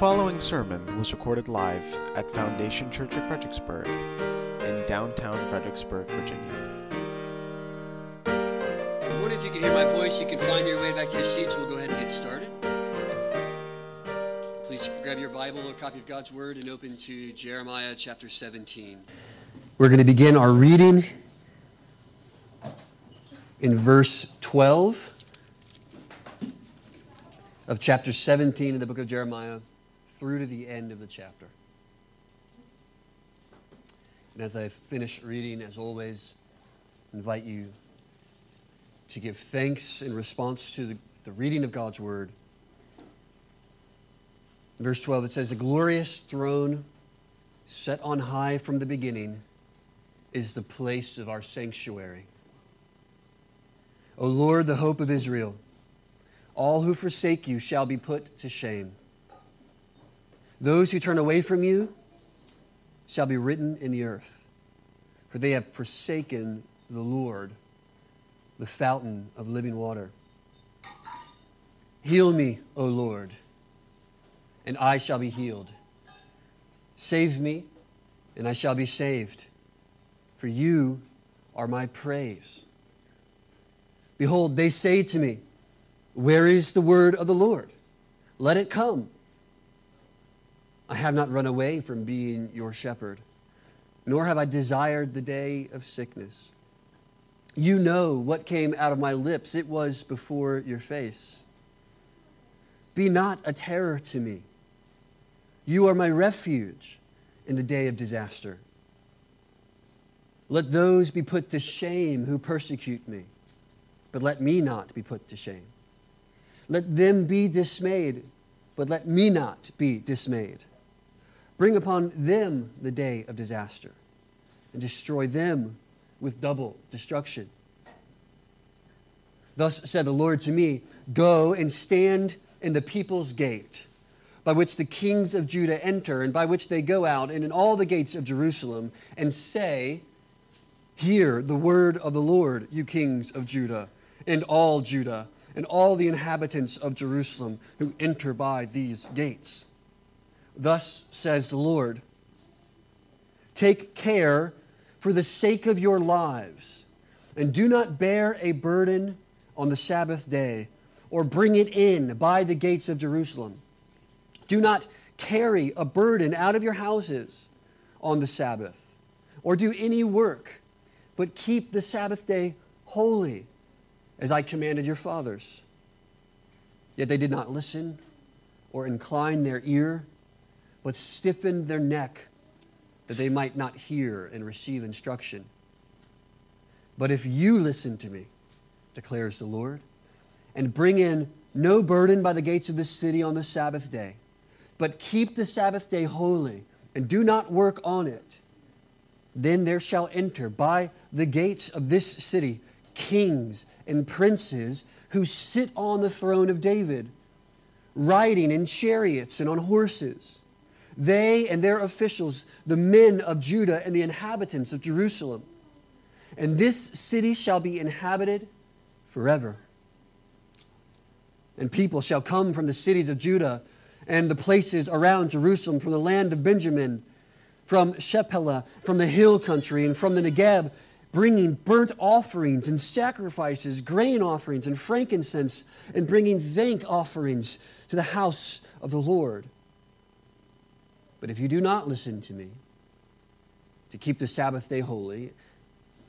following sermon was recorded live at Foundation Church of Fredericksburg in downtown Fredericksburg, Virginia. Good morning. If you can hear my voice, you can find your way back to your seats. We'll go ahead and get started. Please grab your Bible or copy of God's Word and open to Jeremiah chapter 17. We're going to begin our reading in verse 12 of chapter 17 of the book of Jeremiah through to the end of the chapter. And as I finish reading, as always, invite you to give thanks in response to the, the reading of God's word. In verse 12, it says, A glorious throne set on high from the beginning is the place of our sanctuary. O Lord, the hope of Israel, all who forsake you shall be put to shame. Those who turn away from you shall be written in the earth, for they have forsaken the Lord, the fountain of living water. Heal me, O Lord, and I shall be healed. Save me, and I shall be saved, for you are my praise. Behold, they say to me, Where is the word of the Lord? Let it come. I have not run away from being your shepherd, nor have I desired the day of sickness. You know what came out of my lips, it was before your face. Be not a terror to me. You are my refuge in the day of disaster. Let those be put to shame who persecute me, but let me not be put to shame. Let them be dismayed, but let me not be dismayed. Bring upon them the day of disaster and destroy them with double destruction. Thus said the Lord to me Go and stand in the people's gate, by which the kings of Judah enter, and by which they go out, and in all the gates of Jerusalem, and say, Hear the word of the Lord, you kings of Judah, and all Judah, and all the inhabitants of Jerusalem who enter by these gates. Thus says the Lord Take care for the sake of your lives, and do not bear a burden on the Sabbath day, or bring it in by the gates of Jerusalem. Do not carry a burden out of your houses on the Sabbath, or do any work, but keep the Sabbath day holy, as I commanded your fathers. Yet they did not listen or incline their ear, but stiffened their neck that they might not hear and receive instruction. But if you listen to me, declares the Lord, and bring in no burden by the gates of this city on the Sabbath day, but keep the Sabbath day holy and do not work on it, then there shall enter by the gates of this city kings and princes who sit on the throne of David, riding in chariots and on horses. They and their officials, the men of Judah and the inhabitants of Jerusalem. And this city shall be inhabited forever. And people shall come from the cities of Judah and the places around Jerusalem, from the land of Benjamin, from Shephelah, from the hill country, and from the Negeb, bringing burnt offerings and sacrifices, grain offerings and frankincense, and bringing thank offerings to the house of the Lord. But if you do not listen to me, to keep the Sabbath day holy,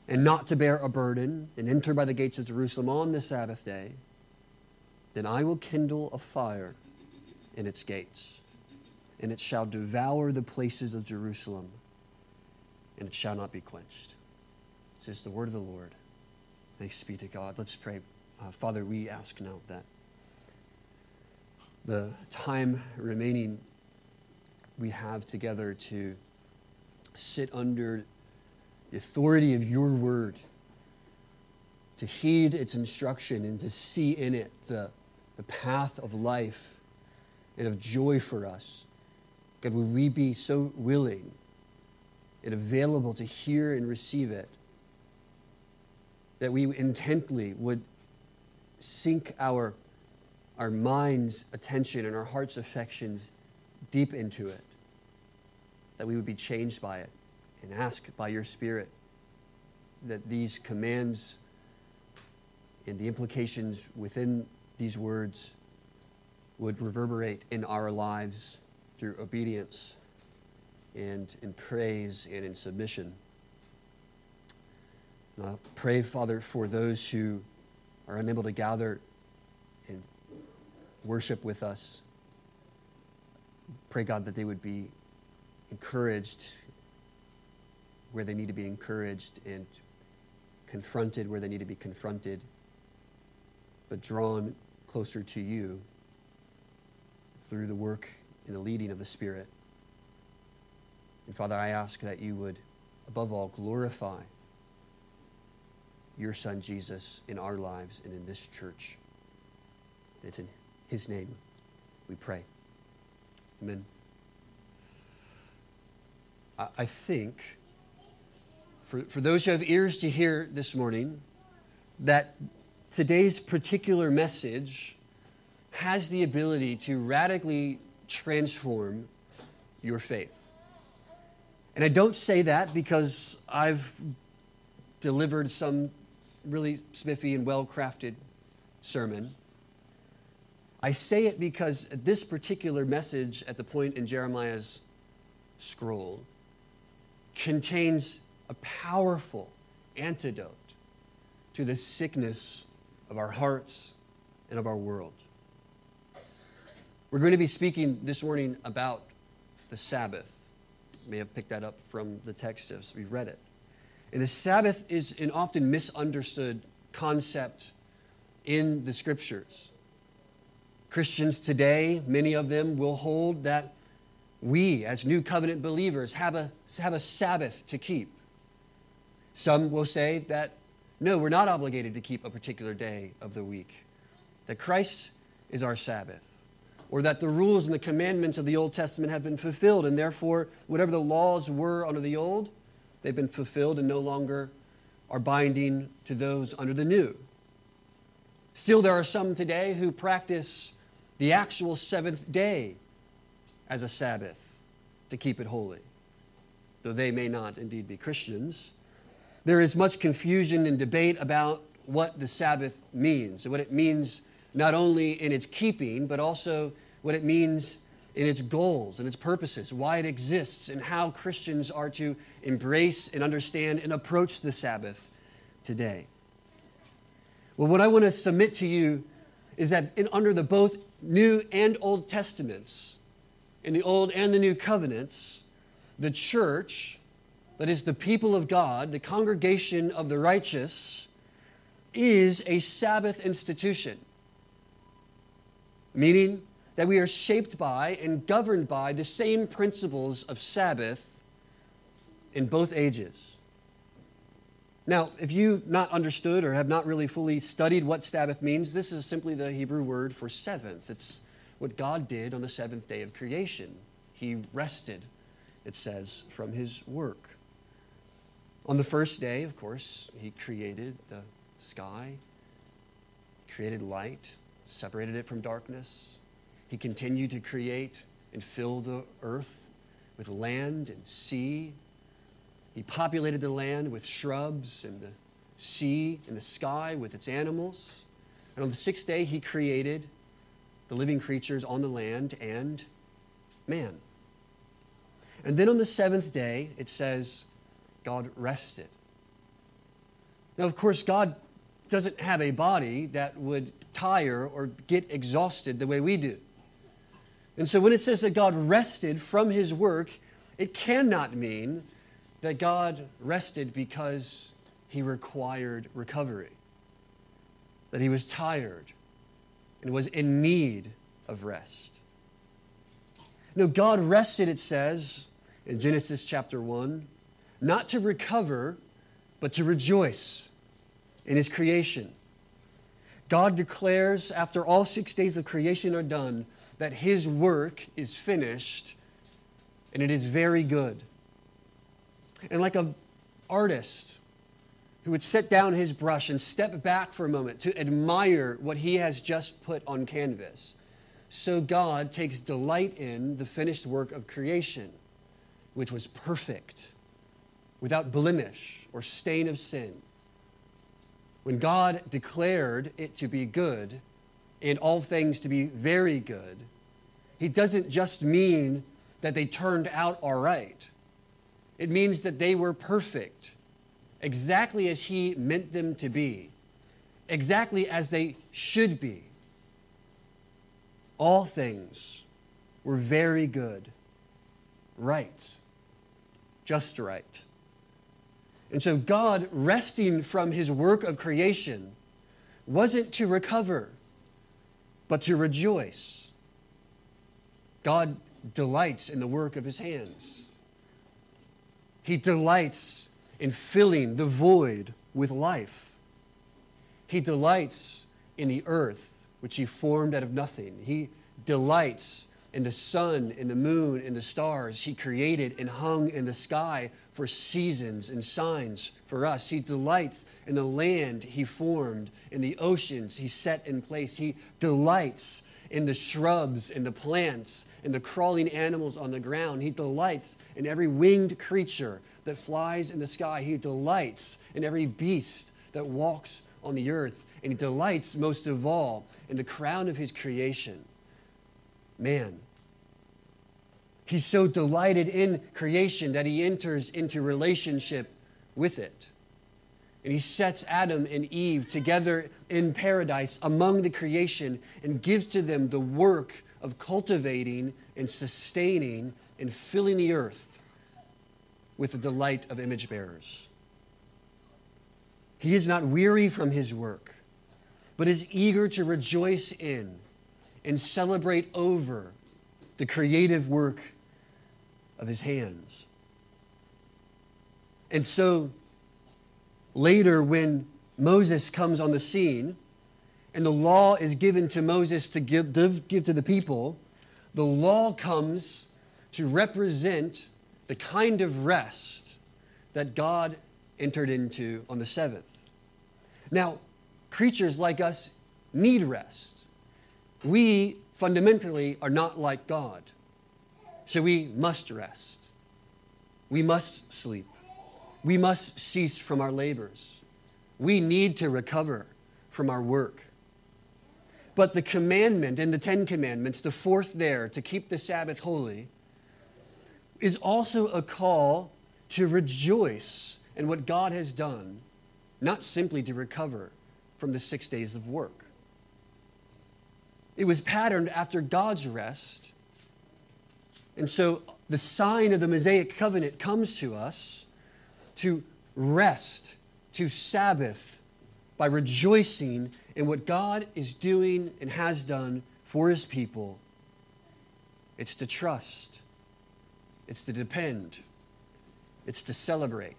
and not to bear a burden, and enter by the gates of Jerusalem on the Sabbath day, then I will kindle a fire in its gates, and it shall devour the places of Jerusalem, and it shall not be quenched. This is the word of the Lord. Thanks be to God. Let's pray. Uh, Father, we ask now that the time remaining we have together to sit under the authority of your word, to heed its instruction and to see in it the, the path of life and of joy for us. God, would we be so willing and available to hear and receive it that we intently would sink our, our mind's attention and our heart's affections deep into it, that we would be changed by it, and ask by your Spirit that these commands and the implications within these words would reverberate in our lives through obedience and in praise and in submission. And I pray, Father, for those who are unable to gather and worship with us. Pray, God, that they would be encouraged where they need to be encouraged and confronted where they need to be confronted, but drawn closer to you through the work and the leading of the Spirit. And Father, I ask that you would, above all, glorify your Son Jesus in our lives and in this church. And it's in His name we pray. I think, for, for those who have ears to hear this morning, that today's particular message has the ability to radically transform your faith. And I don't say that because I've delivered some really spiffy and well crafted sermon. I say it because this particular message at the point in Jeremiah's scroll contains a powerful antidote to the sickness of our hearts and of our world. We're going to be speaking this morning about the Sabbath. You may have picked that up from the text as we read it. And the Sabbath is an often misunderstood concept in the scriptures. Christians today, many of them will hold that we, as new covenant believers, have a, have a Sabbath to keep. Some will say that no, we're not obligated to keep a particular day of the week, that Christ is our Sabbath or that the rules and the commandments of the Old Testament have been fulfilled, and therefore, whatever the laws were under the Old, they've been fulfilled and no longer are binding to those under the New. Still, there are some today who practice the actual seventh day as a Sabbath to keep it holy, though they may not indeed be Christians. There is much confusion and debate about what the Sabbath means, what it means not only in its keeping, but also what it means in its goals and its purposes, why it exists, and how Christians are to embrace and understand and approach the Sabbath today. Well, what I want to submit to you is that in, under the both New and Old Testaments, in the Old and the New Covenants, the church, that is the people of God, the congregation of the righteous, is a Sabbath institution. Meaning, that we are shaped by and governed by the same principles of Sabbath in both ages. Now, if you've not understood or have not really fully studied what Sabbath means, this is simply the Hebrew word for seventh. It's what God did on the seventh day of creation. He rested, it says, from his work. On the first day, of course, he created the sky, created light, separated it from darkness, he continued to create and fill the earth with land and sea. He populated the land with shrubs and the sea and the sky with its animals. And on the sixth day, he created the living creatures on the land and man. And then on the seventh day, it says, God rested. Now, of course, God doesn't have a body that would tire or get exhausted the way we do. And so when it says that God rested from his work, it cannot mean that God rested because he required recovery, that he was tired and was in need of rest. No, God rested, it says in Genesis chapter 1, not to recover, but to rejoice in his creation. God declares after all six days of creation are done, that his work is finished and it is very good. And like an artist who would set down his brush and step back for a moment to admire what he has just put on canvas, so God takes delight in the finished work of creation, which was perfect, without blemish or stain of sin. When God declared it to be good and all things to be very good, He doesn't just mean that they turned out all right. It means that they were perfect, exactly as He meant them to be, exactly as they should be. All things were very good, right, just right. And so, God, resting from His work of creation, wasn't to recover, but to rejoice. God delights in the work of His hands. He delights in filling the void with life. He delights in the earth, which He formed out of nothing. He delights in the sun and the moon and the stars He created and hung in the sky for seasons and signs for us. He delights in the land He formed, in the oceans He set in place. He delights in the shrubs and the plants and the crawling animals on the ground. He delights in every winged creature that flies in the sky. He delights in every beast that walks on the earth. And he delights most of all in the crown of his creation, man. He's so delighted in creation that he enters into relationship with it. And he sets Adam and Eve together in paradise among the creation and gives to them the work of cultivating and sustaining and filling the earth with the delight of image bearers. He is not weary from his work, but is eager to rejoice in and celebrate over the creative work of his hands. And so later, when Moses comes on the scene and the law is given to Moses to give, give to the people, the law comes to represent the kind of rest that God entered into on the seventh. Now, creatures like us need rest. We fundamentally are not like God. So we must rest. We must sleep. We must cease from our labors. We need to recover from our work. But the commandment in the Ten Commandments, the fourth there, to keep the Sabbath holy, is also a call to rejoice in what God has done, not simply to recover from the six days of work. It was patterned after God's rest. And so the sign of the Mosaic covenant comes to us to rest, to Sabbath, by rejoicing in what God is doing and has done for his people. It's to trust, it's to depend, it's to celebrate.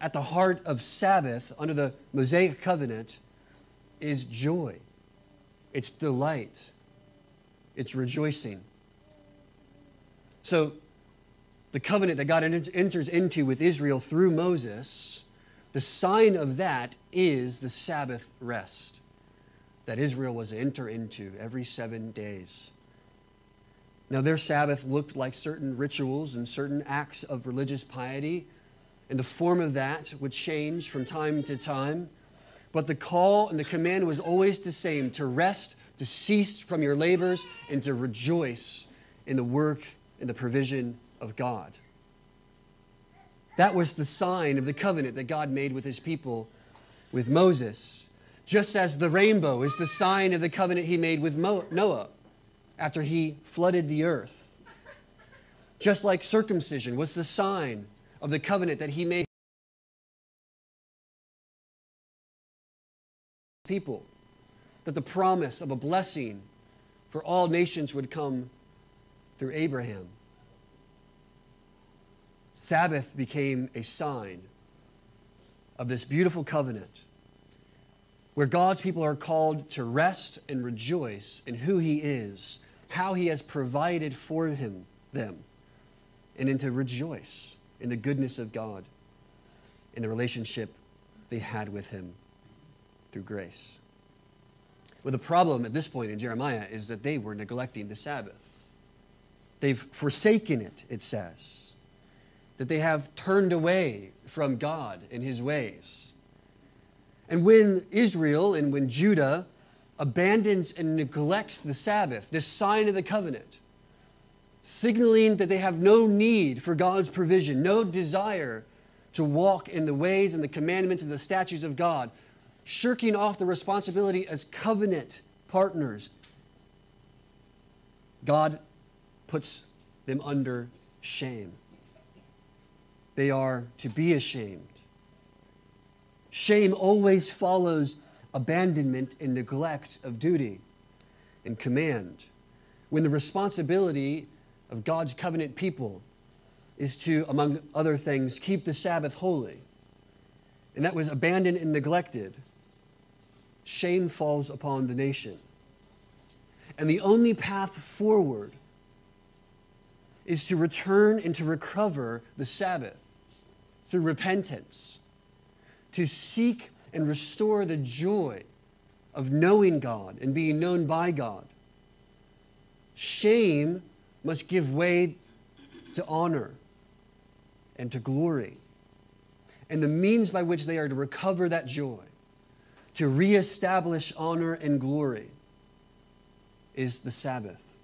At the heart of Sabbath under the Mosaic covenant is joy, it's delight, it's rejoicing. So, the covenant that God enters into with Israel through Moses, the sign of that is the Sabbath rest that Israel was to enter into every seven days. Now, their Sabbath looked like certain rituals and certain acts of religious piety, and the form of that would change from time to time. But the call and the command was always the same to rest, to cease from your labors, and to rejoice in the work and the provision of God. That was the sign of the covenant that God made with his people with Moses, just as the rainbow is the sign of the covenant he made with Noah after he flooded the earth. Just like circumcision was the sign of the covenant that he made with people, that the promise of a blessing for all nations would come through Abraham. Sabbath became a sign of this beautiful covenant where God's people are called to rest and rejoice in who He is, how He has provided for him, them, and then to rejoice in the goodness of God, in the relationship they had with Him through grace. Well, the problem at this point in Jeremiah is that they were neglecting the Sabbath. They've forsaken it, it says. That they have turned away from God and his ways. And when Israel and when Judah abandons and neglects the Sabbath, this sign of the covenant, signaling that they have no need for God's provision, no desire to walk in the ways and the commandments and the statutes of God, shirking off the responsibility as covenant partners, God puts them under shame. They are to be ashamed. Shame always follows abandonment and neglect of duty and command. When the responsibility of God's covenant people is to, among other things, keep the Sabbath holy, and that was abandoned and neglected, shame falls upon the nation. And the only path forward is to return and to recover the Sabbath through repentance, to seek and restore the joy of knowing God and being known by God. Shame must give way to honor and to glory. And the means by which they are to recover that joy, to reestablish honor and glory, is the Sabbath.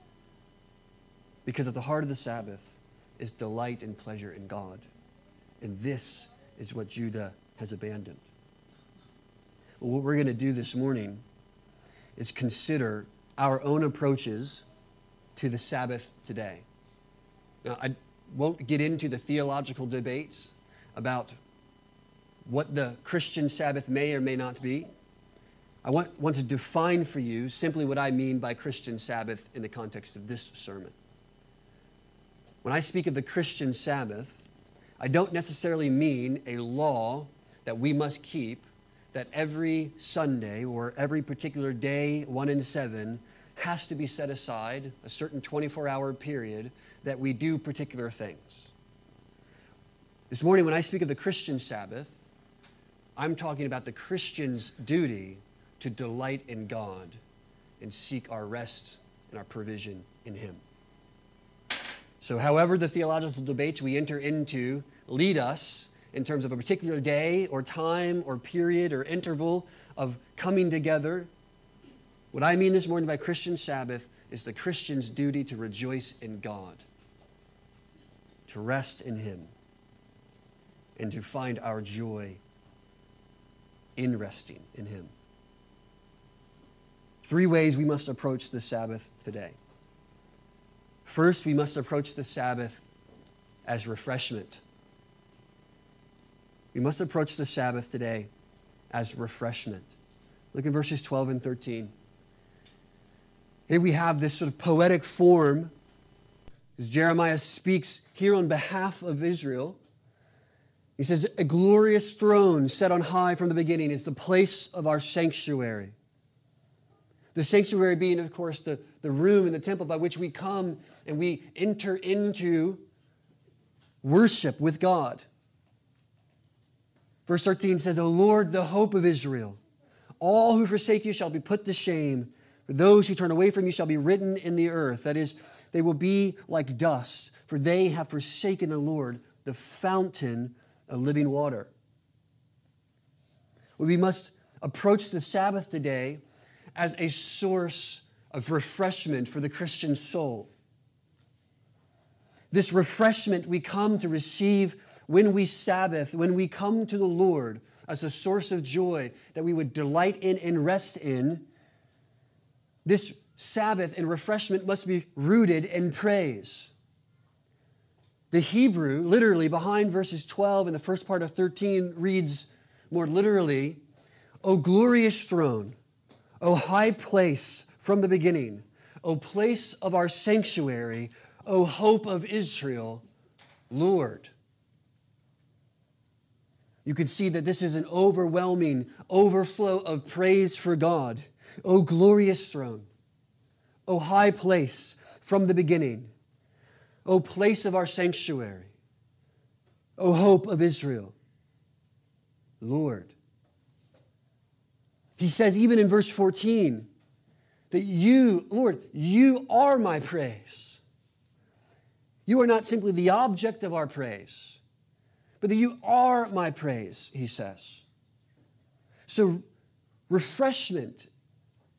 Because at the heart of the Sabbath is delight and pleasure in God. And this is what Judah has abandoned. Well, what we're going to do this morning is consider our own approaches to the Sabbath today. Now, I won't get into the theological debates about what the Christian Sabbath may or may not be. I want, want to define for you simply what I mean by Christian Sabbath in the context of this sermon. When I speak of the Christian Sabbath, I don't necessarily mean a law that we must keep that every Sunday or every particular day, one in seven, has to be set aside, a certain 24 hour period, that we do particular things. This morning, when I speak of the Christian Sabbath, I'm talking about the Christian's duty to delight in God and seek our rest and our provision in Him. So, however, the theological debates we enter into lead us in terms of a particular day or time or period or interval of coming together, what I mean this morning by Christian Sabbath is the Christian's duty to rejoice in God, to rest in Him, and to find our joy in resting in Him. Three ways we must approach the Sabbath today. First, we must approach the Sabbath as refreshment. We must approach the Sabbath today as refreshment. Look at verses 12 and 13. Here we have this sort of poetic form as Jeremiah speaks here on behalf of Israel. He says, A glorious throne set on high from the beginning is the place of our sanctuary. The sanctuary being, of course, the, the room in the temple by which we come and we enter into worship with God. Verse 13 says, O Lord, the hope of Israel, all who forsake you shall be put to shame. For those who turn away from you shall be written in the earth. That is, they will be like dust, for they have forsaken the Lord, the fountain of living water. We must approach the Sabbath today as a source of refreshment for the Christian soul. This refreshment we come to receive when we Sabbath, when we come to the Lord as a source of joy that we would delight in and rest in this Sabbath and refreshment must be rooted in praise. The Hebrew, literally behind verses 12 and the first part of 13, reads more literally, O glorious throne, O high place from the beginning, O place of our sanctuary, O hope of Israel, Lord. You could see that this is an overwhelming overflow of praise for God. O glorious throne, O high place from the beginning, O place of our sanctuary, O hope of Israel, Lord. He says, even in verse 14, that you, Lord, you are my praise. You are not simply the object of our praise, but that you are my praise, he says. So, refreshment,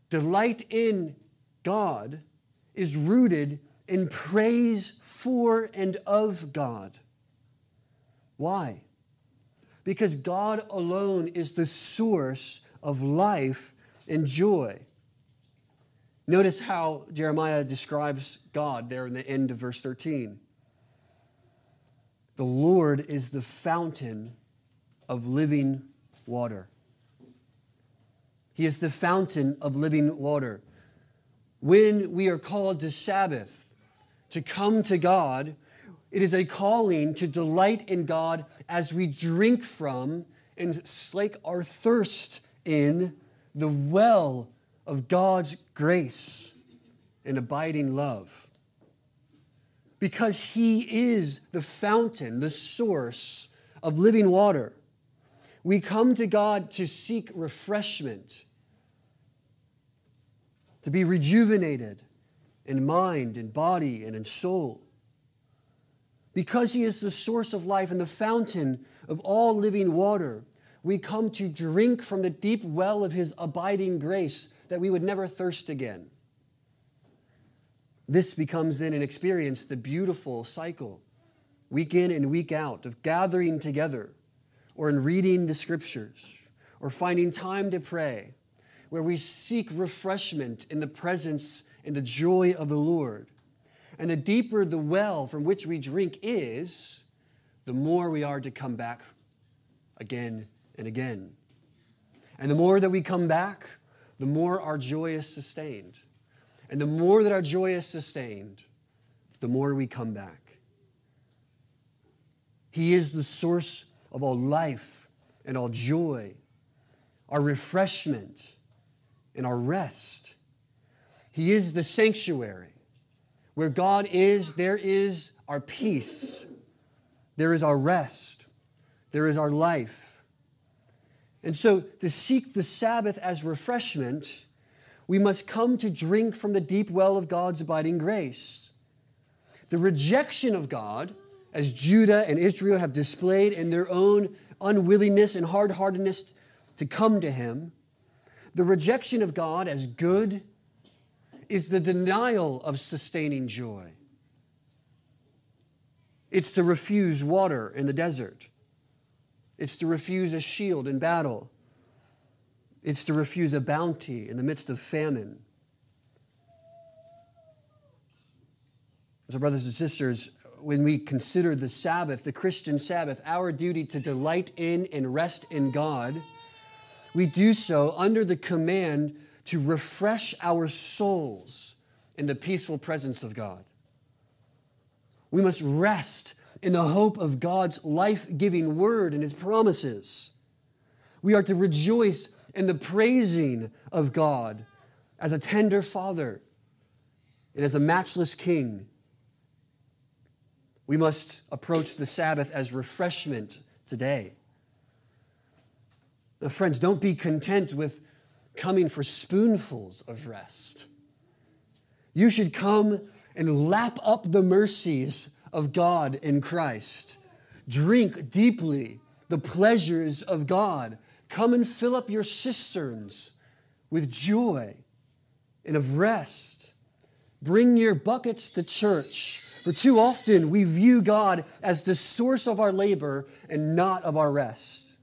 delight in God, is rooted in praise for and of God. Why? Because God alone is the source of life and joy. Notice how Jeremiah describes God there in the end of verse 13. The Lord is the fountain of living water. He is the fountain of living water. When we are called to Sabbath, to come to God, it is a calling to delight in God as we drink from and slake our thirst in the well of God's grace and abiding love. Because He is the fountain, the source of living water. We come to God to seek refreshment, to be rejuvenated in mind and body and in soul. Because He is the source of life and the fountain of all living water, we come to drink from the deep well of His abiding grace that we would never thirst again. This becomes then an experience, the beautiful cycle, week in and week out, of gathering together or in reading the scriptures or finding time to pray, where we seek refreshment in the presence and the joy of the Lord. And the deeper the well from which we drink is, the more we are to come back again and again. And the more that we come back, the more our joy is sustained. And the more that our joy is sustained, the more we come back. He is the source of all life and all joy, our refreshment and our rest. He is the sanctuary. Where God is, there is our peace, there is our rest, there is our life. And so, to seek the Sabbath as refreshment, we must come to drink from the deep well of God's abiding grace. The rejection of God, as Judah and Israel have displayed in their own unwillingness and hard heartedness to come to Him, the rejection of God as good is the denial of sustaining joy. It's to refuse water in the desert. It's to refuse a shield in battle. It's to refuse a bounty in the midst of famine. So, brothers and sisters, when we consider the Sabbath, the Christian Sabbath, our duty to delight in and rest in God, we do so under the command to refresh our souls in the peaceful presence of God. We must rest in the hope of God's life giving word and his promises. We are to rejoice in the praising of God as a tender father and as a matchless king. We must approach the Sabbath as refreshment today. Now, friends, don't be content with coming for spoonfuls of rest. You should come and lap up the mercies of God in Christ. Drink deeply the pleasures of God. Come and fill up your cisterns with joy and of rest. Bring your buckets to church. For too often we view God as the source of our labor and not of our rest.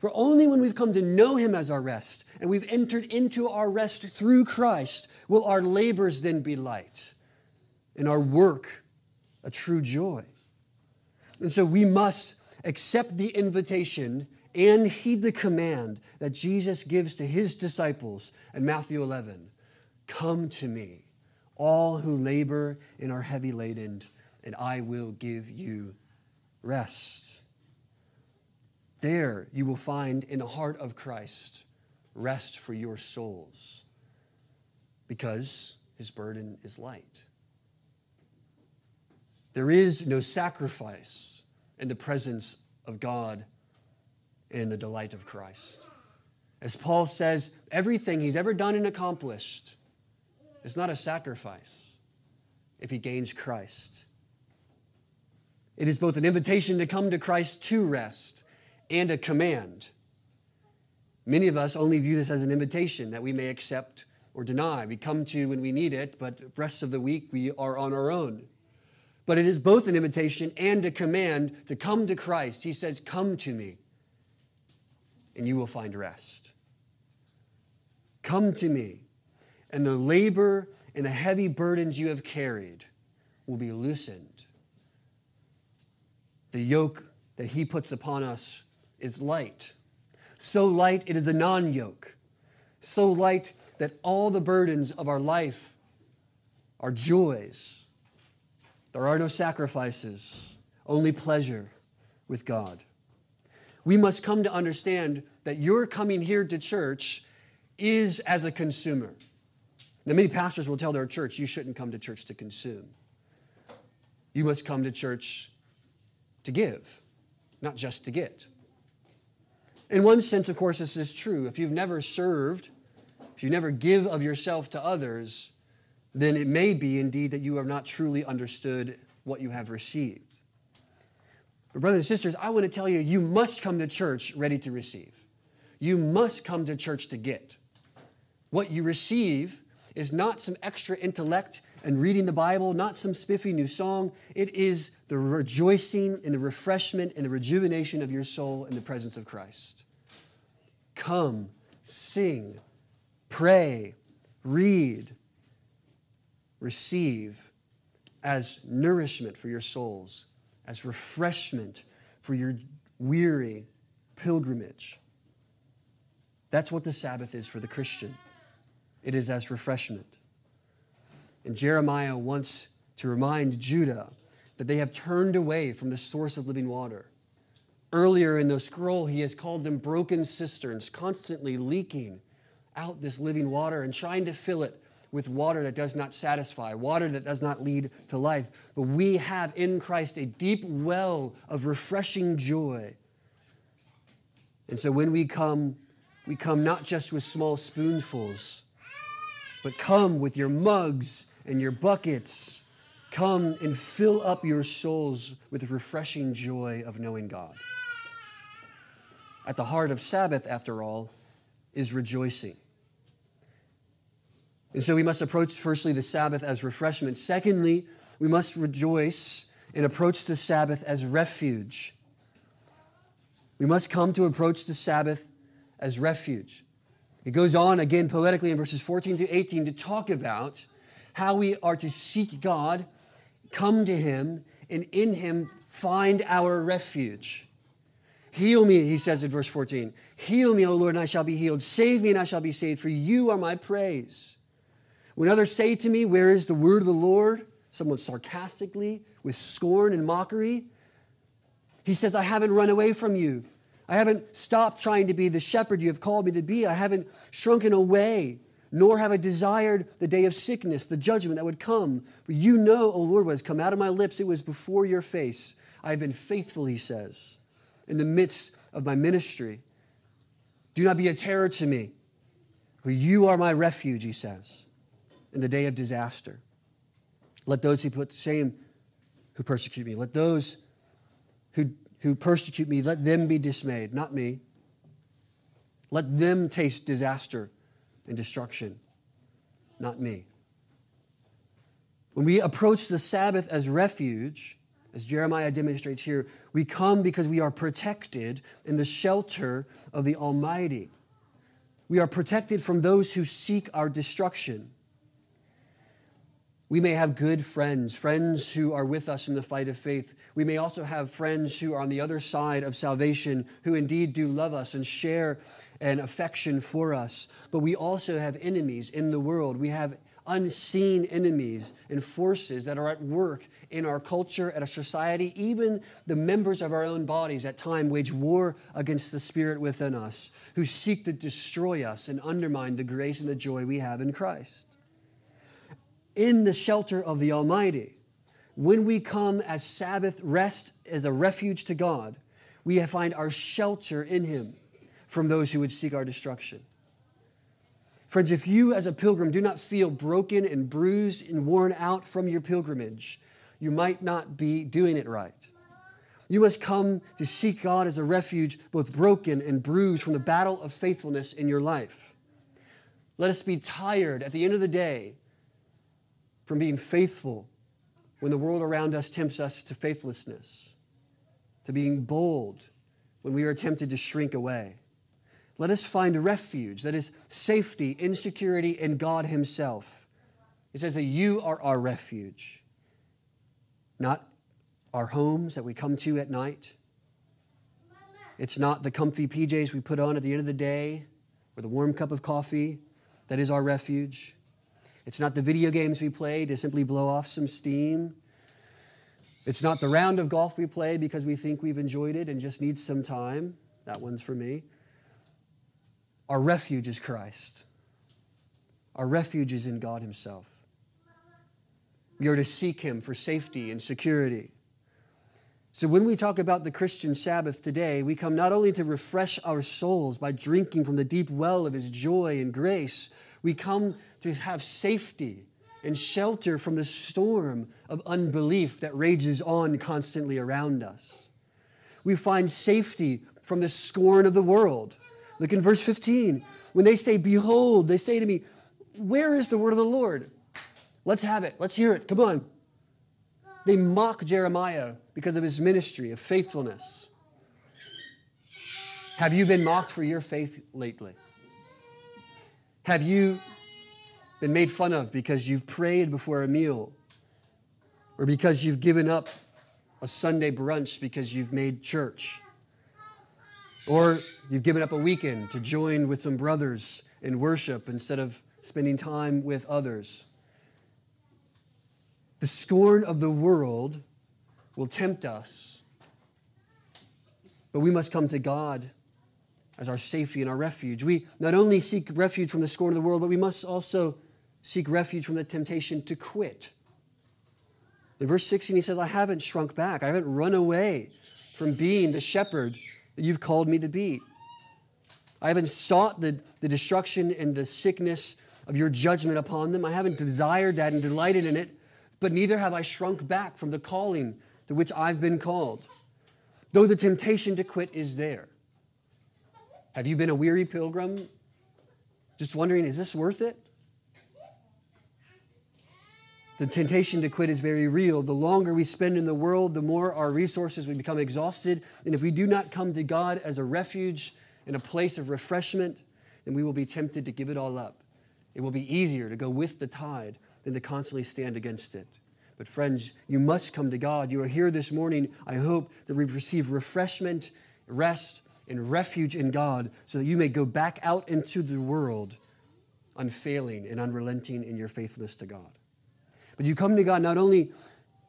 For only when we've come to know Him as our rest and we've entered into our rest through Christ will our labors then be light and our work a true joy. And so we must accept the invitation and heed the command that Jesus gives to His disciples in Matthew 11 Come to me, all who labor and are heavy laden, and I will give you rest. There you will find in the heart of Christ rest for your souls because his burden is light. There is no sacrifice in the presence of God and in the delight of Christ. As Paul says, everything he's ever done and accomplished is not a sacrifice if he gains Christ. It is both an invitation to come to Christ to rest and a command. Many of us only view this as an invitation that we may accept or deny. We come to when we need it, but rest of the week we are on our own. But it is both an invitation and a command to come to Christ. He says, Come to me, and you will find rest. Come to me, and the labor and the heavy burdens you have carried will be loosened. The yoke that he puts upon us is light. So light it is a non yoke. So light that all the burdens of our life are joys. There are no sacrifices, only pleasure with God. We must come to understand that your coming here to church is as a consumer. Now, many pastors will tell their church, you shouldn't come to church to consume. You must come to church to give, not just to get. In one sense, of course, this is true. If you've never served, if you never give of yourself to others, then it may be indeed that you have not truly understood what you have received. But, brothers and sisters, I want to tell you, you must come to church ready to receive. You must come to church to get. What you receive is not some extra intellect and reading the Bible, not some spiffy new song. It is the rejoicing and the refreshment and the rejuvenation of your soul in the presence of Christ. Come, sing, pray, read, receive as nourishment for your souls, as refreshment for your weary pilgrimage. That's what the Sabbath is for the Christian. It is as refreshment. And Jeremiah wants to remind Judah that they have turned away from the source of living water. Earlier in the scroll, he has called them broken cisterns, constantly leaking out this living water and trying to fill it with water that does not satisfy, water that does not lead to life. But we have in Christ a deep well of refreshing joy. And so when we come, we come not just with small spoonfuls, but come with your mugs and your buckets. Come and fill up your souls with the refreshing joy of knowing God. At the heart of Sabbath, after all, is rejoicing. And so we must approach, firstly, the Sabbath as refreshment. Secondly, we must rejoice and approach the Sabbath as refuge. We must come to approach the Sabbath as refuge. It goes on again poetically in verses 14 to 18 to talk about how we are to seek God, come to Him, and in Him find our refuge. Heal me, he says in verse 14. Heal me, O Lord, and I shall be healed. Save me, and I shall be saved, for you are my praise. When others say to me, Where is the word of the Lord? Someone sarcastically, with scorn and mockery, he says, I haven't run away from you. I haven't stopped trying to be the shepherd you have called me to be. I haven't shrunken away, nor have I desired the day of sickness, the judgment that would come. For you know, O Lord, what has come out of my lips. It was before your face. I have been faithful, he says, in the midst of my ministry. Do not be a terror to me, for you are my refuge, he says in the day of disaster. Let those who put to shame who persecute me, let those who, who persecute me, let them be dismayed, not me. Let them taste disaster and destruction, not me. When we approach the Sabbath as refuge, as Jeremiah demonstrates here, we come because we are protected in the shelter of the Almighty. We are protected from those who seek our destruction. We may have good friends, friends who are with us in the fight of faith. We may also have friends who are on the other side of salvation, who indeed do love us and share an affection for us. But we also have enemies in the world. We have unseen enemies and forces that are at work in our culture, at our society. Even the members of our own bodies at time wage war against the spirit within us, who seek to destroy us and undermine the grace and the joy we have in Christ in the shelter of the Almighty. When we come as Sabbath rest as a refuge to God, we find our shelter in Him from those who would seek our destruction. Friends, if you as a pilgrim do not feel broken and bruised and worn out from your pilgrimage, you might not be doing it right. You must come to seek God as a refuge, both broken and bruised from the battle of faithfulness in your life. Let us be tired at the end of the day from being faithful when the world around us tempts us to faithlessness, to being bold when we are tempted to shrink away. Let us find refuge, that is, safety insecurity in God Himself. It says that you are our refuge, not our homes that we come to at night. It's not the comfy PJs we put on at the end of the day or the warm cup of coffee that is our refuge. It's not the video games we play to simply blow off some steam. It's not the round of golf we play because we think we've enjoyed it and just need some time. That one's for me. Our refuge is Christ. Our refuge is in God Himself. We are to seek Him for safety and security. So, when we talk about the Christian Sabbath today, we come not only to refresh our souls by drinking from the deep well of His joy and grace, we come to have safety and shelter from the storm of unbelief that rages on constantly around us. We find safety from the scorn of the world Look in verse 15. When they say, Behold, they say to me, Where is the word of the Lord? Let's have it. Let's hear it. Come on. They mock Jeremiah because of his ministry of faithfulness. Have you been mocked for your faith lately? Have you been made fun of because you've prayed before a meal? Or because you've given up a Sunday brunch because you've made church? Or you've given up a weekend to join with some brothers in worship instead of spending time with others. The scorn of the world will tempt us, but we must come to God as our safety and our refuge. We not only seek refuge from the scorn of the world, but we must also seek refuge from the temptation to quit. In verse 16, he says, I haven't shrunk back, I haven't run away from being the shepherd that you've called me to be. I haven't sought the, the destruction and the sickness of your judgment upon them. I haven't desired that and delighted in it, but neither have I shrunk back from the calling to which I've been called. Though the temptation to quit is there. Have you been a weary pilgrim? Just wondering, is this worth it? The temptation to quit is very real. The longer we spend in the world, the more our resources we become exhausted. And if we do not come to God as a refuge and a place of refreshment, then we will be tempted to give it all up. It will be easier to go with the tide than to constantly stand against it. But, friends, you must come to God. You are here this morning, I hope, that we've received refreshment, rest, and refuge in God so that you may go back out into the world unfailing and unrelenting in your faithfulness to God. But you come to God not only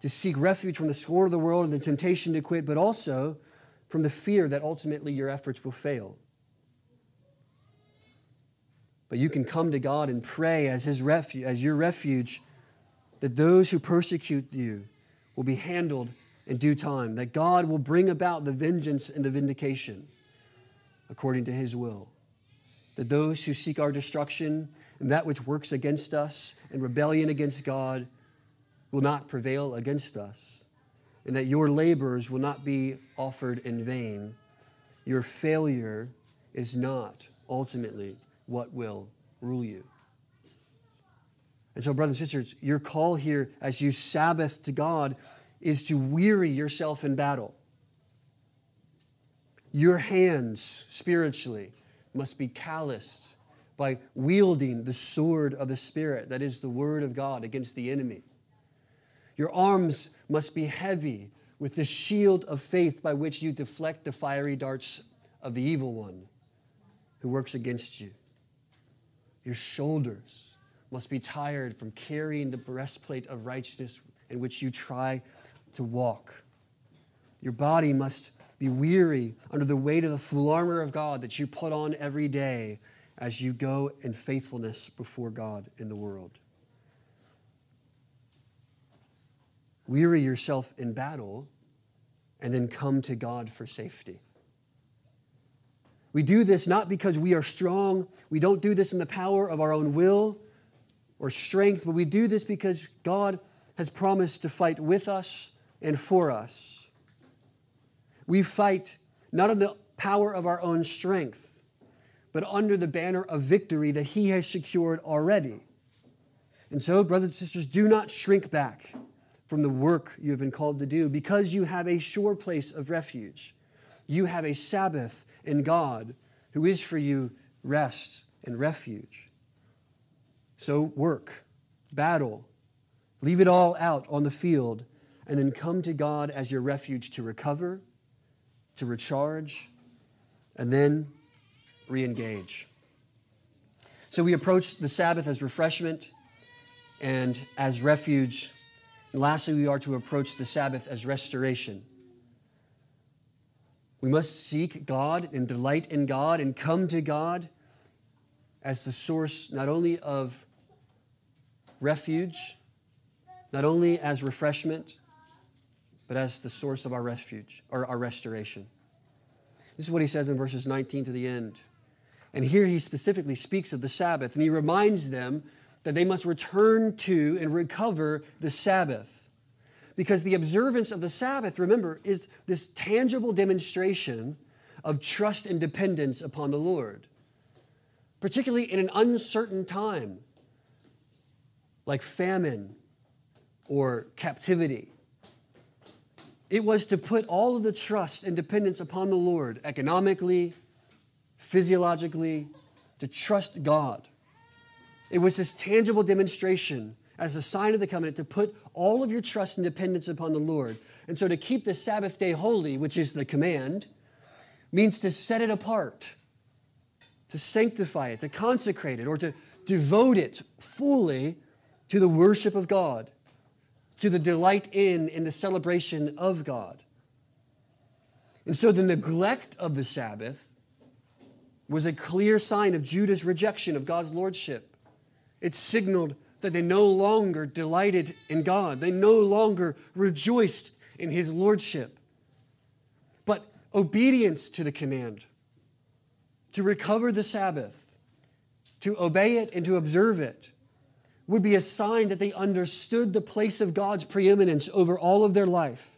to seek refuge from the scorn of the world and the temptation to quit, but also from the fear that ultimately your efforts will fail. But you can come to God and pray as his refuge, as your refuge, that those who persecute you will be handled in due time, that God will bring about the vengeance and the vindication according to his will. That those who seek our destruction and that which works against us and rebellion against God will not prevail against us, and that your labors will not be offered in vain. Your failure is not ultimately what will rule you. And so, brothers and sisters, your call here as you Sabbath to God is to weary yourself in battle. Your hands spiritually must be calloused by wielding the sword of the Spirit, that is the Word of God, against the enemy. Your arms must be heavy with the shield of faith by which you deflect the fiery darts of the evil one who works against you. Your shoulders must be tired from carrying the breastplate of righteousness in which you try to walk. Your body must be weary under the weight of the full armor of God that you put on every day as you go in faithfulness before God in the world. Weary yourself in battle, and then come to God for safety. We do this not because we are strong. We don't do this in the power of our own will or strength, but we do this because God has promised to fight with us and for us. We fight not in the power of our own strength, but under the banner of victory that He has secured already. And so, brothers and sisters, do not shrink back from the work you have been called to do because you have a sure place of refuge. You have a Sabbath in God who is for you rest and refuge. So, work, battle, leave it all out on the field, and then come to God as your refuge to recover, to recharge, and then re engage. So, we approach the Sabbath as refreshment and as refuge. And lastly, we are to approach the Sabbath as restoration. We must seek God and delight in God and come to God as the source not only of refuge, not only as refreshment, but as the source of our refuge or our restoration. This is what he says in verses 19 to the end. And here he specifically speaks of the Sabbath, and he reminds them that they must return to and recover the Sabbath. Because the observance of the Sabbath, remember, is this tangible demonstration of trust and dependence upon the Lord, particularly in an uncertain time like famine or captivity. It was to put all of the trust and dependence upon the Lord economically, physiologically, to trust God. It was this tangible demonstration as a sign of the covenant to put all of your trust and dependence upon the Lord. And so to keep the Sabbath day holy, which is the command, means to set it apart, to sanctify it, to consecrate it, or to devote it fully to the worship of God, to the delight in and the celebration of God. And so the neglect of the Sabbath was a clear sign of Judah's rejection of God's lordship. It signaled that they no longer delighted in God, they no longer rejoiced in his lordship. But obedience to the command, to recover the Sabbath, to obey it and to observe it, would be a sign that they understood the place of God's preeminence over all of their life.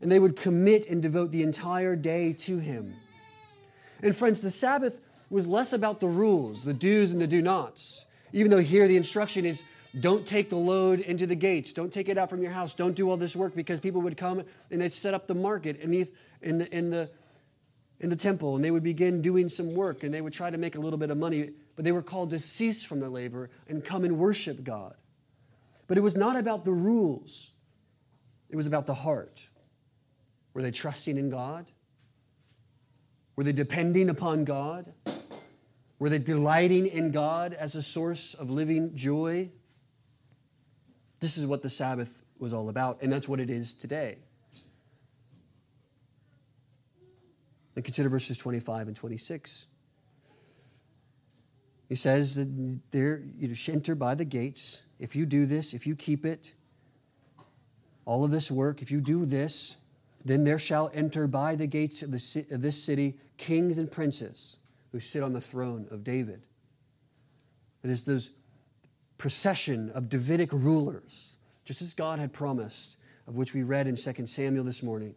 And they would commit and devote the entire day to Him. And friends, the Sabbath was less about the rules, the do's and the do nots. Even though here the instruction is don't take the load into the gates, don't take it out from your house, don't do all this work because people would come and they'd set up the market in the, in the, in the, in the temple and they would begin doing some work and they would try to make a little bit of money but they were called to cease from their labor and come and worship God. But it was not about the rules, it was about the heart. Were they trusting in God? Were they depending upon God? Were they delighting in God as a source of living joy? This is what the Sabbath was all about, and that's what it is today. And consider verses 25 and 26. He says that there you enter by the gates. If you do this, if you keep it, all of this work, if you do this, then there shall enter by the gates of, the, of this city kings and princes who sit on the throne of David. It is this procession of Davidic rulers, just as God had promised, of which we read in 2 Samuel this morning.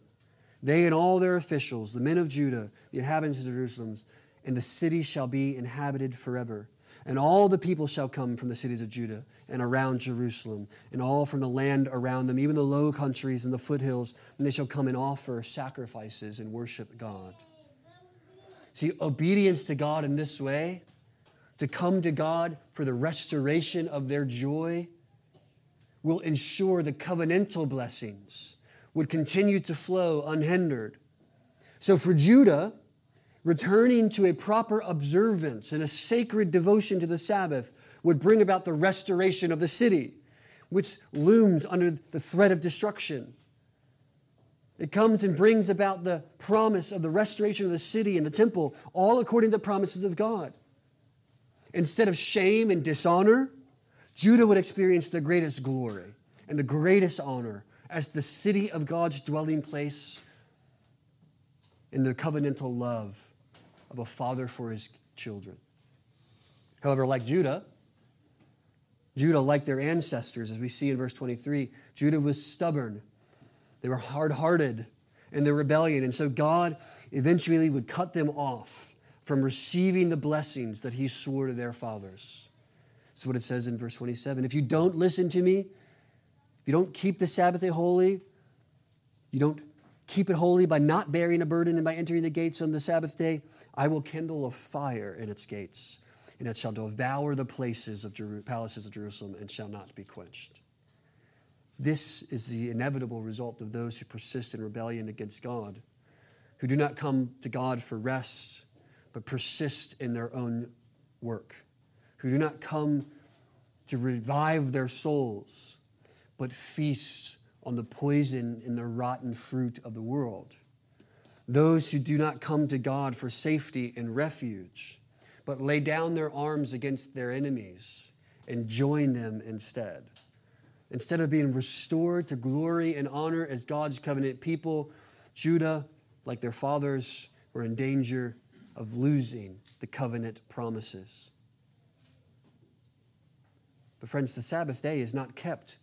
They and all their officials, the men of Judah, the inhabitants of Jerusalem, and the city shall be inhabited forever. And all the people shall come from the cities of Judah and around Jerusalem, and all from the land around them, even the low countries and the foothills, and they shall come and offer sacrifices and worship God. See, obedience to God in this way, to come to God for the restoration of their joy, will ensure the covenantal blessings would continue to flow unhindered. So for Judah, returning to a proper observance and a sacred devotion to the Sabbath would bring about the restoration of the city, which looms under the threat of destruction. It comes and brings about the promise of the restoration of the city and the temple, all according to the promises of God. Instead of shame and dishonor, Judah would experience the greatest glory and the greatest honor as the city of God's dwelling place in the covenantal love of a father for his children. However, like Judah, Judah, like their ancestors, as we see in verse 23, Judah was stubborn. They were hard hearted in their rebellion. And so God eventually would cut them off from receiving the blessings that He swore to their fathers. That's what it says in verse 27. If you don't listen to me, if you don't keep the Sabbath day holy, you don't keep it holy by not bearing a burden and by entering the gates on the Sabbath day, I will kindle a fire in its gates and it shall devour the places of Jeru- palaces of Jerusalem and shall not be quenched. This is the inevitable result of those who persist in rebellion against God, who do not come to God for rest, but persist in their own work, who do not come to revive their souls, but feast on the poison and the rotten fruit of the world. Those who do not come to God for safety and refuge, but lay down their arms against their enemies and join them instead. Instead of being restored to glory and honor as God's covenant people, Judah, like their fathers, were in danger of losing the covenant promises. But, friends, the Sabbath day is not kept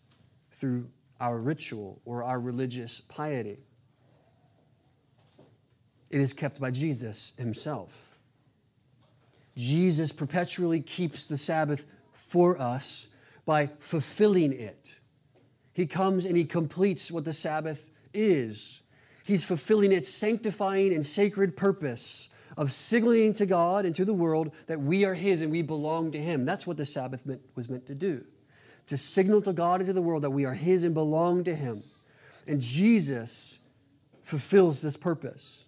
through our ritual or our religious piety, it is kept by Jesus himself. Jesus perpetually keeps the Sabbath for us by fulfilling it. He comes and he completes what the Sabbath is. He's fulfilling its sanctifying and sacred purpose of signaling to God and to the world that we are His and we belong to Him. That's what the Sabbath meant, was meant to do to signal to God and to the world that we are His and belong to Him. And Jesus fulfills this purpose.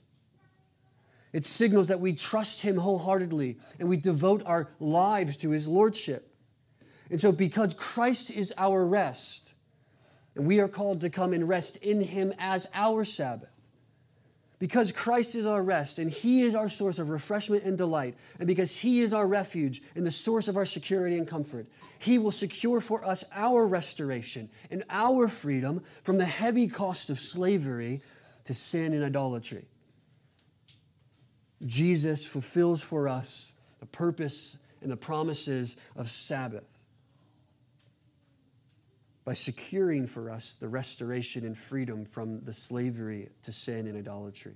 It signals that we trust Him wholeheartedly and we devote our lives to His Lordship. And so, because Christ is our rest, and we are called to come and rest in Him as our Sabbath, because Christ is our rest and He is our source of refreshment and delight, and because He is our refuge and the source of our security and comfort, He will secure for us our restoration and our freedom from the heavy cost of slavery to sin and idolatry. Jesus fulfills for us the purpose and the promises of Sabbath by securing for us the restoration and freedom from the slavery to sin and idolatry.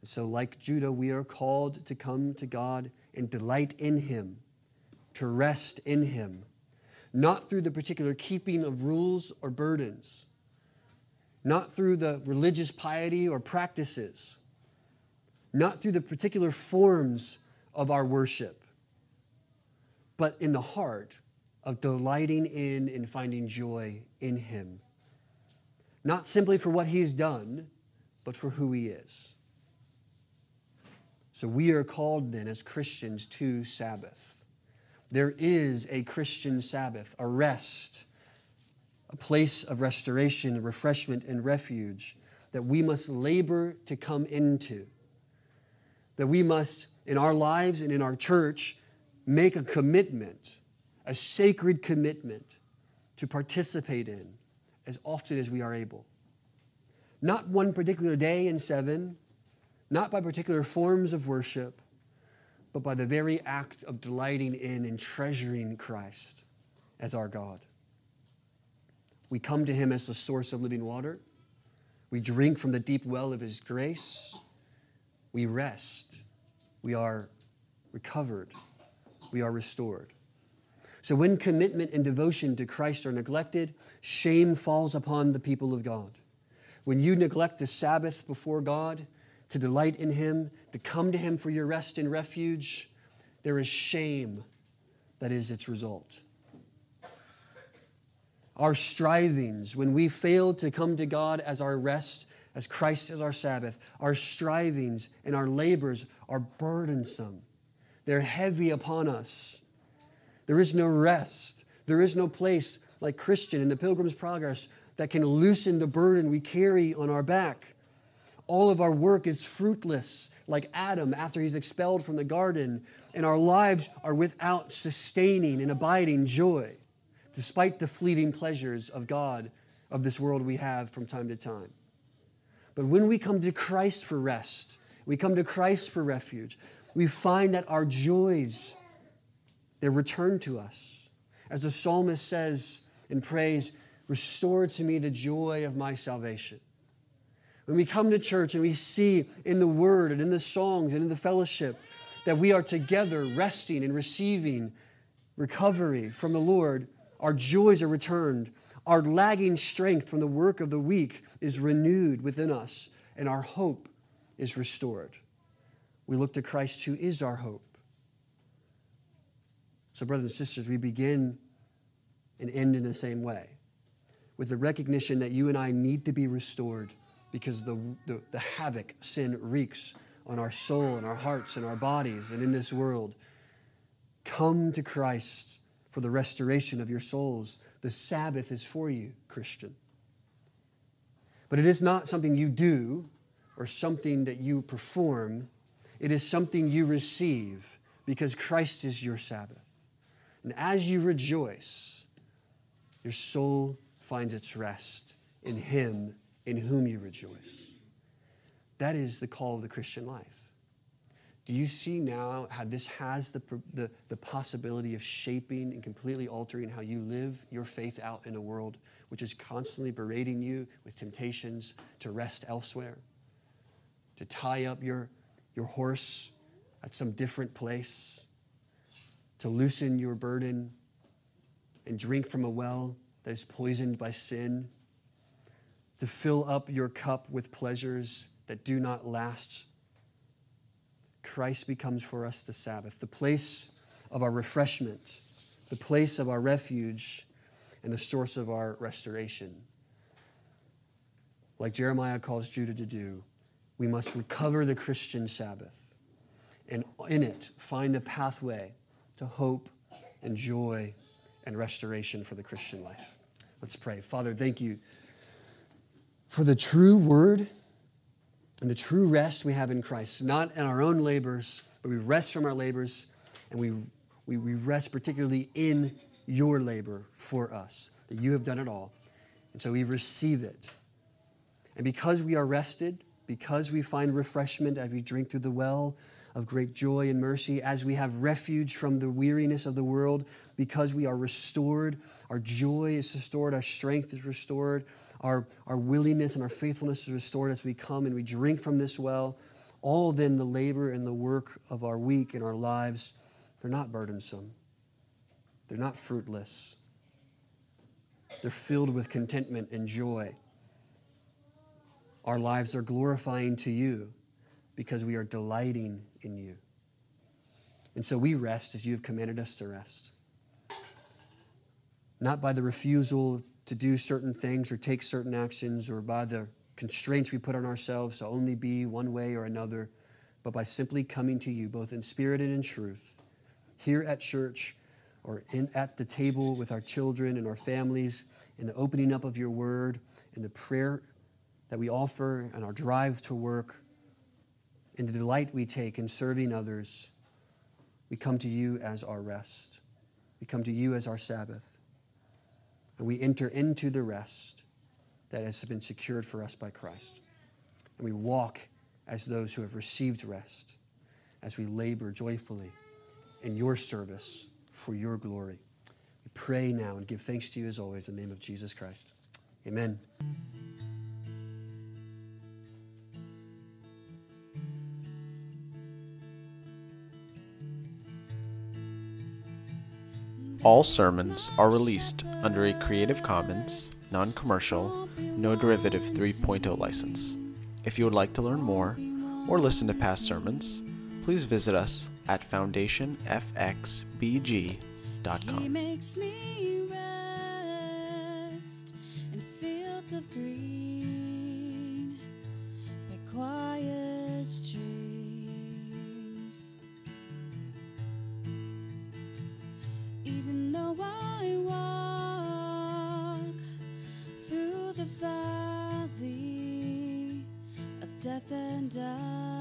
And so, like Judah, we are called to come to God and delight in Him, to rest in Him, not through the particular keeping of rules or burdens, not through the religious piety or practices not through the particular forms of our worship, but in the heart of delighting in and finding joy in Him. Not simply for what He's done, but for who He is. So we are called then as Christians to Sabbath. There is a Christian Sabbath, a rest, a place of restoration, refreshment, and refuge that we must labor to come into that we must, in our lives and in our church, make a commitment, a sacred commitment to participate in as often as we are able. Not one particular day in seven, not by particular forms of worship, but by the very act of delighting in and treasuring Christ as our God. We come to Him as the source of living water. We drink from the deep well of His grace we rest, we are recovered, we are restored. So when commitment and devotion to Christ are neglected, shame falls upon the people of God. When you neglect the Sabbath before God, to delight in Him, to come to Him for your rest and refuge, there is shame that is its result. Our strivings, when we fail to come to God as our rest as Christ is our Sabbath, our strivings and our labors are burdensome. They're heavy upon us. There is no rest. There is no place like Christian in the Pilgrim's Progress that can loosen the burden we carry on our back. All of our work is fruitless, like Adam after he's expelled from the garden, and our lives are without sustaining and abiding joy, despite the fleeting pleasures of God of this world we have from time to time. But when we come to Christ for rest, We come to Christ for refuge. We find that our joys, they're returned to us. As the psalmist says in praise, restore to me the joy of my salvation. When we come to church and we see in the word and in the songs and in the fellowship that we are together resting and receiving recovery from the Lord, our joys are returned. Our lagging strength from the work of the week is renewed within us, and our hope is restored. We look to Christ, who is our hope. So, brothers and sisters, we begin and end in the same way with the recognition that you and I need to be restored because the, the, the, havoc sin wreaks on our soul and our hearts and our bodies and in this world. Come to Christ for the restoration of your souls. The Sabbath is for you, Christian. But it is not something you do or something that you perform, it is something you receive because Christ is your Sabbath. And as you rejoice, your soul finds its rest in Him in whom you rejoice. That is the call of the Christian life. Do you see now how this has the, the, the, possibility of shaping and completely altering how you live your faith out in a world which is constantly berating you with temptations to rest elsewhere, to tie up your, your horse at some different place, to loosen your burden and drink from a well that is poisoned by sin, to fill up your cup with pleasures that do not last. Christ becomes for us the Sabbath, the place of our refreshment, the place of our refuge, and the source of our restoration. Like Jeremiah calls Judah to do, we must recover the Christian Sabbath and in it find the pathway to hope and joy and restoration for the Christian life. Let's pray. Father, thank you for the true word and the true rest we have in Christ, not in our own labors, but we rest from our labors and we, we, we rest particularly in your labor for us, that you have done it all. And so we receive it. And because we are rested, because we find refreshment as we drink through the well of great joy and mercy, as we have refuge from the weariness of the world, because we are restored. Our joy is restored, our strength is restored, our, our willingness and our faithfulness is restored as we come and we drink from this well. All then the labor and the work of our week and our lives, they're not burdensome. They're not fruitless. They're filled with contentment and joy. Our lives are glorifying to you because we are delighting in you. And so we rest as you have commanded us to rest. Not by the refusal to do certain things or take certain actions or by the constraints we put on ourselves to only be one way or another, but by simply coming to you, both in spirit and in truth, here at church or in, at the table with our children and our families, in the opening up of your word, in the prayer that we offer and our drive to work in the delight we take in serving others, we come to you as our rest. We come to you as our Sabbath. And we enter into the rest that has been secured for us by Christ. And we walk as those who have received rest, as we labor joyfully in your service for your glory. We pray now and give thanks to you as always in the name of Jesus Christ. Amen. All sermons are released under a Creative Commons, non commercial, no derivative 3.0 license. If you would like to learn more or listen to past sermons, please visit us at foundationfxbg.com. I walk through the valley of death and death.